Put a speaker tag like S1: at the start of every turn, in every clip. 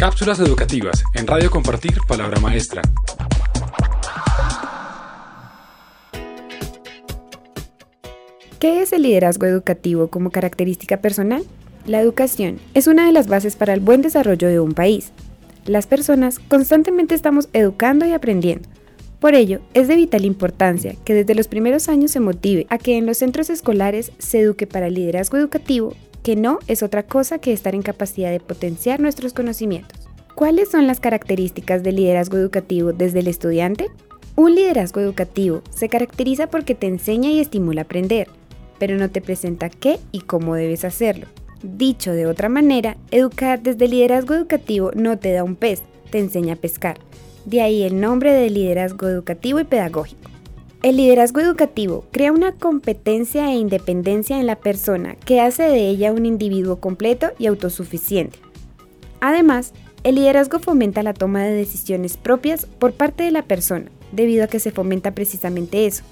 S1: Cápsulas educativas en Radio Compartir Palabra Maestra.
S2: ¿Qué es el liderazgo educativo como característica personal? La educación es una de las bases para el buen desarrollo de un país. Las personas constantemente estamos educando y aprendiendo. Por ello, es de vital importancia que desde los primeros años se motive a que en los centros escolares se eduque para el liderazgo educativo, que no es otra cosa que estar en capacidad de potenciar nuestros conocimientos. ¿Cuáles son las características del liderazgo educativo desde el estudiante? Un liderazgo educativo se caracteriza porque te enseña y estimula aprender, pero no te presenta qué y cómo debes hacerlo. Dicho de otra manera, educar desde el liderazgo educativo no te da un pez, te enseña a pescar. De ahí el nombre de liderazgo educativo y pedagógico. El liderazgo educativo crea una competencia e independencia en la persona que hace de ella un individuo completo y autosuficiente. Además, el liderazgo fomenta la toma de decisiones propias por parte de la persona, debido a que se fomenta precisamente eso,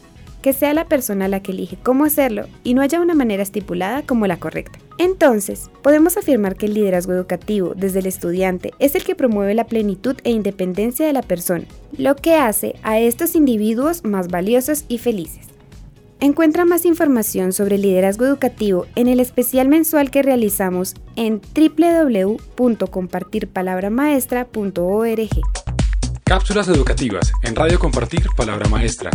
S2: que sea la persona la que elige cómo hacerlo y no haya una manera estipulada como la correcta. Entonces, podemos afirmar que el liderazgo educativo desde el estudiante es el que promueve la plenitud e independencia de la persona, lo que hace a estos individuos más valiosos y felices. Encuentra más información sobre el liderazgo educativo en el especial mensual que realizamos en www.compartirpalabramaestra.org.
S1: Cápsulas educativas en Radio Compartir Palabra Maestra.